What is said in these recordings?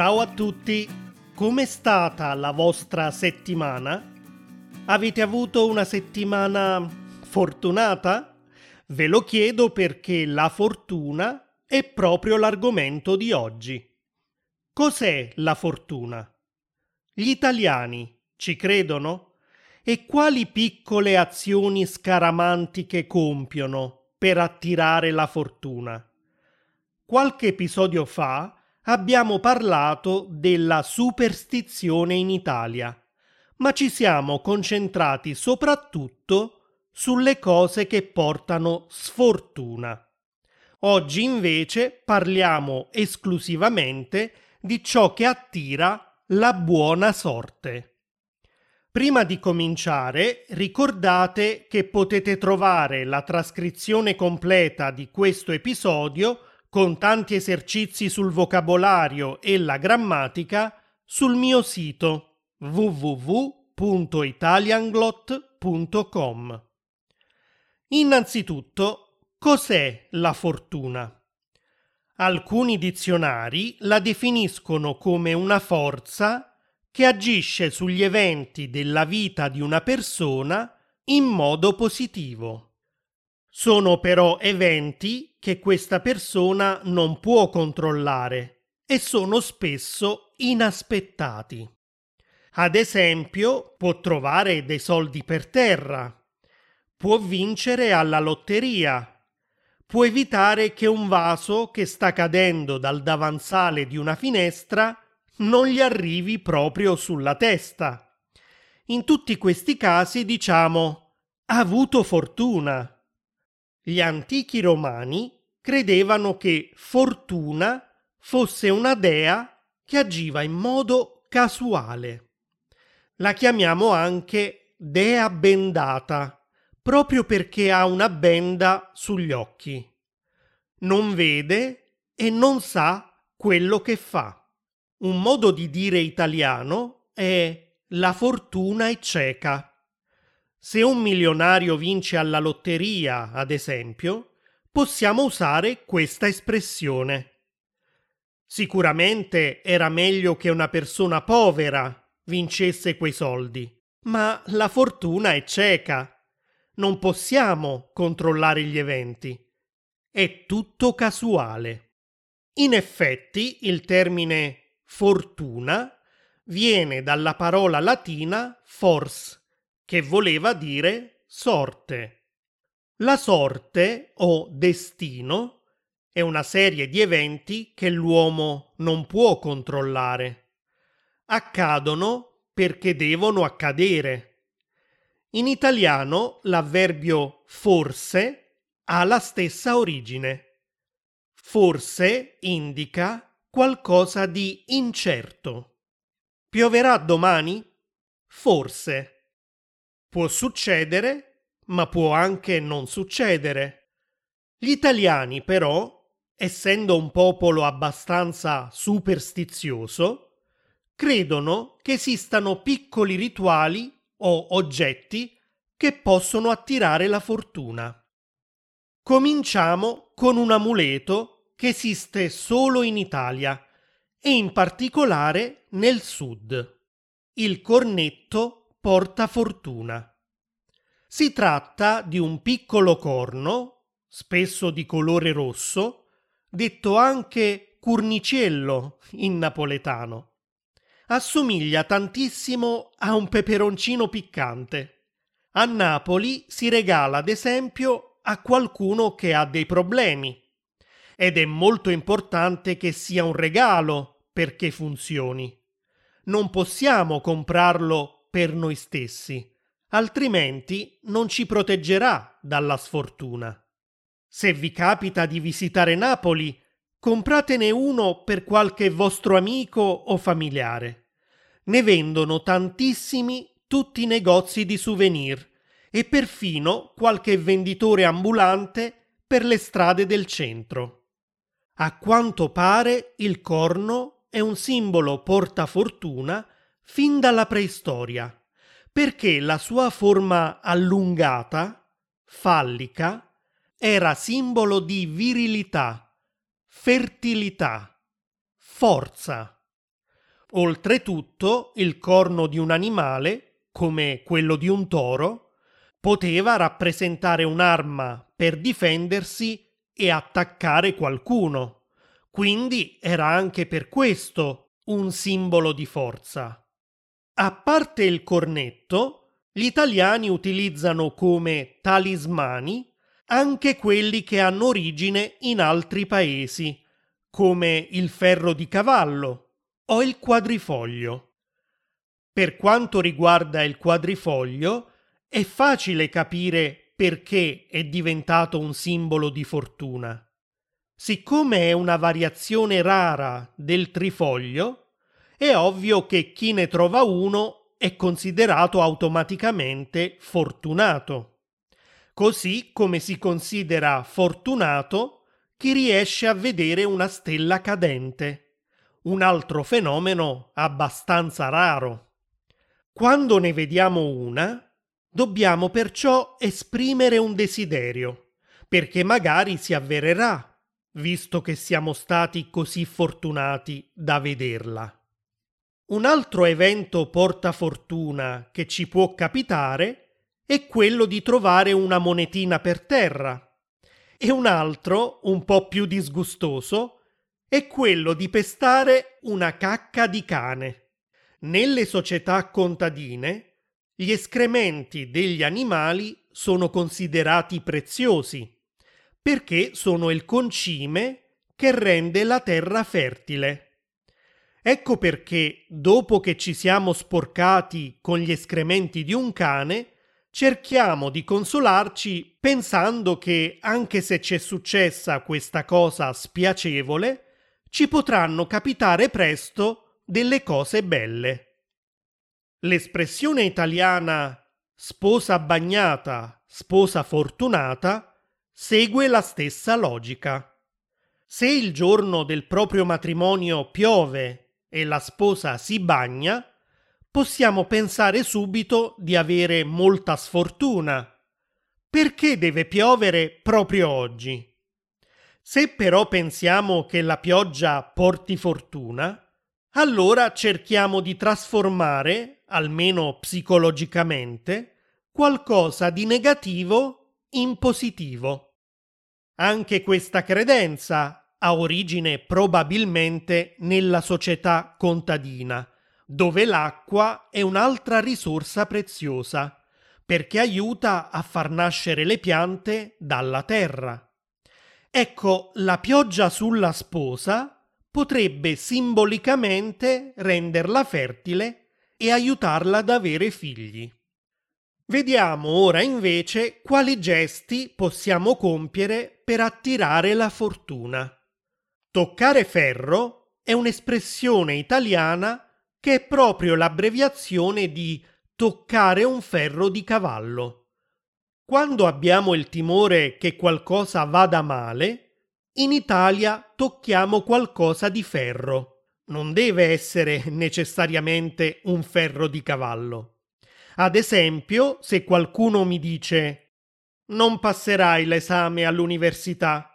Ciao a tutti, com'è stata la vostra settimana? Avete avuto una settimana fortunata? Ve lo chiedo perché la fortuna è proprio l'argomento di oggi. Cos'è la fortuna? Gli italiani ci credono? E quali piccole azioni scaramantiche compiono per attirare la fortuna? Qualche episodio fa abbiamo parlato della superstizione in Italia, ma ci siamo concentrati soprattutto sulle cose che portano sfortuna. Oggi invece parliamo esclusivamente di ciò che attira la buona sorte. Prima di cominciare, ricordate che potete trovare la trascrizione completa di questo episodio con tanti esercizi sul vocabolario e la grammatica sul mio sito www.italianglot.com. Innanzitutto, cos'è la fortuna? Alcuni dizionari la definiscono come una forza che agisce sugli eventi della vita di una persona in modo positivo. Sono però eventi che questa persona non può controllare e sono spesso inaspettati. Ad esempio, può trovare dei soldi per terra, può vincere alla lotteria, può evitare che un vaso che sta cadendo dal davanzale di una finestra non gli arrivi proprio sulla testa. In tutti questi casi diciamo ha avuto fortuna. Gli antichi romani credevano che Fortuna fosse una dea che agiva in modo casuale. La chiamiamo anche dea bendata, proprio perché ha una benda sugli occhi. Non vede e non sa quello che fa. Un modo di dire italiano è la fortuna è cieca. Se un milionario vince alla lotteria, ad esempio, possiamo usare questa espressione. Sicuramente era meglio che una persona povera vincesse quei soldi, ma la fortuna è cieca. Non possiamo controllare gli eventi. È tutto casuale. In effetti, il termine fortuna viene dalla parola latina force, che voleva dire sorte. La sorte o destino è una serie di eventi che l'uomo non può controllare. Accadono perché devono accadere. In italiano l'avverbio forse ha la stessa origine. Forse indica qualcosa di incerto. Pioverà domani? Forse. Può succedere, ma può anche non succedere. Gli italiani, però, essendo un popolo abbastanza superstizioso, credono che esistano piccoli rituali o oggetti che possono attirare la fortuna. Cominciamo con un amuleto che esiste solo in Italia e in particolare nel sud, il cornetto porta fortuna. Si tratta di un piccolo corno, spesso di colore rosso, detto anche curnicello in napoletano. Assomiglia tantissimo a un peperoncino piccante. A Napoli si regala ad esempio a qualcuno che ha dei problemi ed è molto importante che sia un regalo perché funzioni. Non possiamo comprarlo per noi stessi, altrimenti non ci proteggerà dalla sfortuna. Se vi capita di visitare Napoli, compratene uno per qualche vostro amico o familiare. Ne vendono tantissimi tutti i negozi di souvenir e perfino qualche venditore ambulante per le strade del centro. A quanto pare il corno è un simbolo portafortuna fin dalla preistoria, perché la sua forma allungata, fallica, era simbolo di virilità, fertilità, forza. Oltretutto, il corno di un animale, come quello di un toro, poteva rappresentare un'arma per difendersi e attaccare qualcuno. Quindi era anche per questo un simbolo di forza. A parte il cornetto, gli italiani utilizzano come talismani anche quelli che hanno origine in altri paesi, come il ferro di cavallo o il quadrifoglio. Per quanto riguarda il quadrifoglio, è facile capire perché è diventato un simbolo di fortuna. Siccome è una variazione rara del trifoglio, è ovvio che chi ne trova uno è considerato automaticamente fortunato così come si considera fortunato chi riesce a vedere una stella cadente, un altro fenomeno abbastanza raro. Quando ne vediamo una, dobbiamo perciò esprimere un desiderio, perché magari si avvererà, visto che siamo stati così fortunati da vederla. Un altro evento porta fortuna che ci può capitare è quello di trovare una monetina per terra. E un altro, un po' più disgustoso, è quello di pestare una cacca di cane. Nelle società contadine, gli escrementi degli animali sono considerati preziosi, perché sono il concime che rende la terra fertile. Ecco perché, dopo che ci siamo sporcati con gli escrementi di un cane, cerchiamo di consolarci pensando che anche se ci è successa questa cosa spiacevole, ci potranno capitare presto delle cose belle. L'espressione italiana sposa bagnata, sposa fortunata segue la stessa logica. Se il giorno del proprio matrimonio piove e la sposa si bagna, possiamo pensare subito di avere molta sfortuna. Perché deve piovere proprio oggi? Se però pensiamo che la pioggia porti fortuna, allora cerchiamo di trasformare, almeno psicologicamente, qualcosa di negativo in positivo. Anche questa credenza ha origine probabilmente nella società contadina, dove l'acqua è un'altra risorsa preziosa, perché aiuta a far nascere le piante dalla terra. Ecco, la pioggia sulla sposa potrebbe simbolicamente renderla fertile e aiutarla ad avere figli. Vediamo ora invece quali gesti possiamo compiere per attirare la fortuna. Toccare ferro è un'espressione italiana che è proprio l'abbreviazione di toccare un ferro di cavallo. Quando abbiamo il timore che qualcosa vada male, in Italia tocchiamo qualcosa di ferro. Non deve essere necessariamente un ferro di cavallo. Ad esempio, se qualcuno mi dice non passerai l'esame all'università,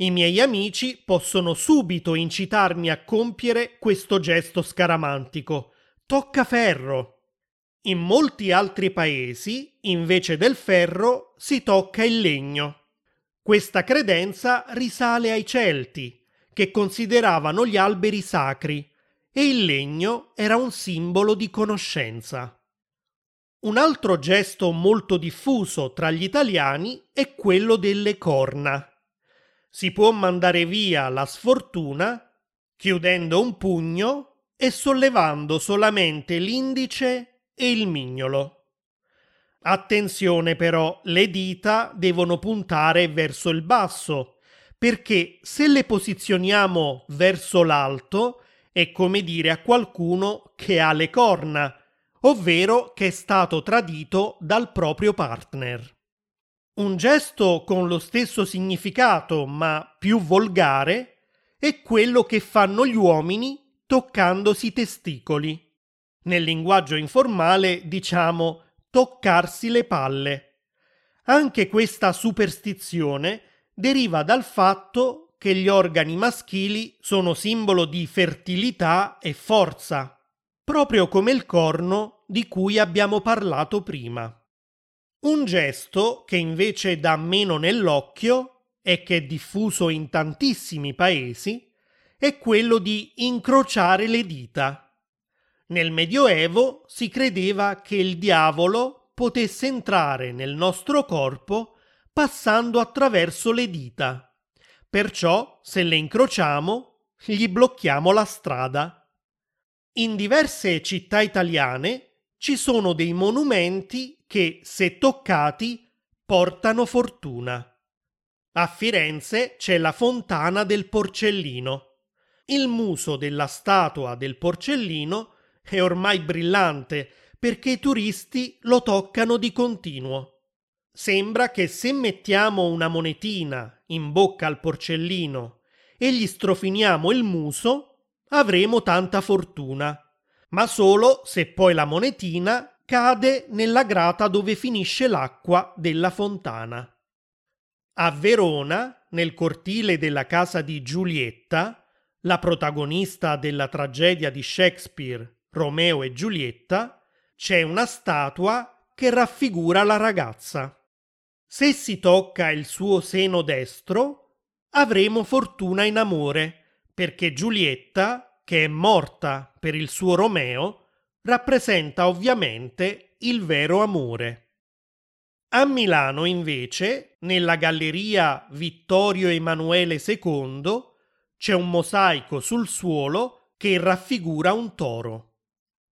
i miei amici possono subito incitarmi a compiere questo gesto scaramantico. Tocca ferro. In molti altri paesi, invece del ferro, si tocca il legno. Questa credenza risale ai Celti, che consideravano gli alberi sacri, e il legno era un simbolo di conoscenza. Un altro gesto molto diffuso tra gli italiani è quello delle corna si può mandare via la sfortuna chiudendo un pugno e sollevando solamente l'indice e il mignolo. Attenzione però, le dita devono puntare verso il basso, perché se le posizioniamo verso l'alto è come dire a qualcuno che ha le corna, ovvero che è stato tradito dal proprio partner. Un gesto con lo stesso significato ma più volgare è quello che fanno gli uomini toccandosi i testicoli. Nel linguaggio informale diciamo toccarsi le palle. Anche questa superstizione deriva dal fatto che gli organi maschili sono simbolo di fertilità e forza. proprio come il corno di cui abbiamo parlato prima. Un gesto che invece dà meno nell'occhio e che è diffuso in tantissimi paesi è quello di incrociare le dita. Nel Medioevo si credeva che il diavolo potesse entrare nel nostro corpo passando attraverso le dita. Perciò, se le incrociamo, gli blocchiamo la strada. In diverse città italiane ci sono dei monumenti che, se toccati, portano fortuna. A Firenze c'è la fontana del porcellino. Il muso della statua del porcellino è ormai brillante perché i turisti lo toccano di continuo. Sembra che se mettiamo una monetina in bocca al porcellino e gli strofiniamo il muso, avremo tanta fortuna ma solo se poi la monetina cade nella grata dove finisce l'acqua della fontana. A Verona, nel cortile della casa di Giulietta, la protagonista della tragedia di Shakespeare, Romeo e Giulietta, c'è una statua che raffigura la ragazza. Se si tocca il suo seno destro, avremo fortuna in amore, perché Giulietta che è morta per il suo Romeo, rappresenta ovviamente il vero amore. A Milano, invece, nella galleria Vittorio Emanuele II, c'è un mosaico sul suolo che raffigura un toro.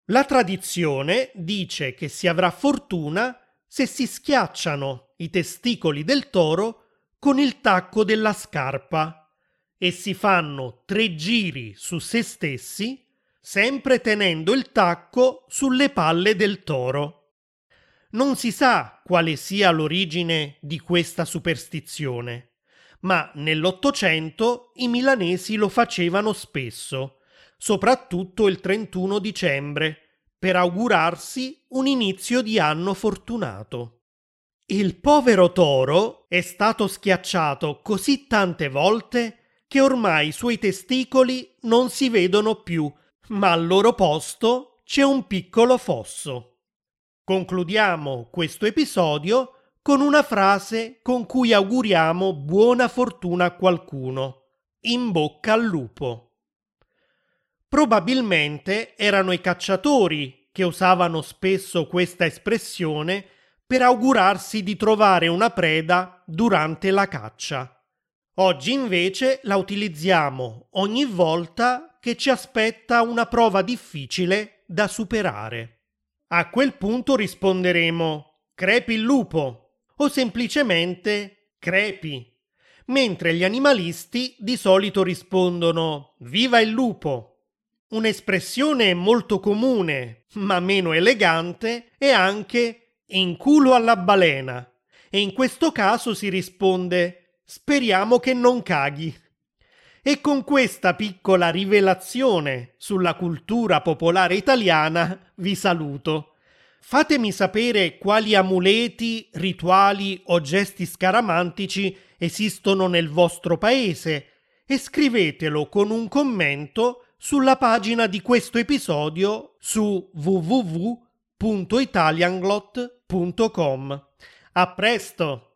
La tradizione dice che si avrà fortuna se si schiacciano i testicoli del toro con il tacco della scarpa e si fanno tre giri su se stessi, sempre tenendo il tacco sulle palle del toro. Non si sa quale sia l'origine di questa superstizione, ma nell'Ottocento i milanesi lo facevano spesso, soprattutto il 31 dicembre, per augurarsi un inizio di anno fortunato. Il povero toro è stato schiacciato così tante volte che ormai i suoi testicoli non si vedono più, ma al loro posto c'è un piccolo fosso. Concludiamo questo episodio con una frase con cui auguriamo buona fortuna a qualcuno. In bocca al lupo. Probabilmente erano i cacciatori che usavano spesso questa espressione per augurarsi di trovare una preda durante la caccia. Oggi invece la utilizziamo ogni volta che ci aspetta una prova difficile da superare. A quel punto risponderemo crepi il lupo o semplicemente crepi, mentre gli animalisti di solito rispondono viva il lupo. Un'espressione molto comune, ma meno elegante, è anche in culo alla balena, e in questo caso si risponde Speriamo che non caghi. E con questa piccola rivelazione sulla cultura popolare italiana vi saluto. Fatemi sapere quali amuleti, rituali o gesti scaramantici esistono nel vostro paese e scrivetelo con un commento sulla pagina di questo episodio su www.italianglot.com. A presto!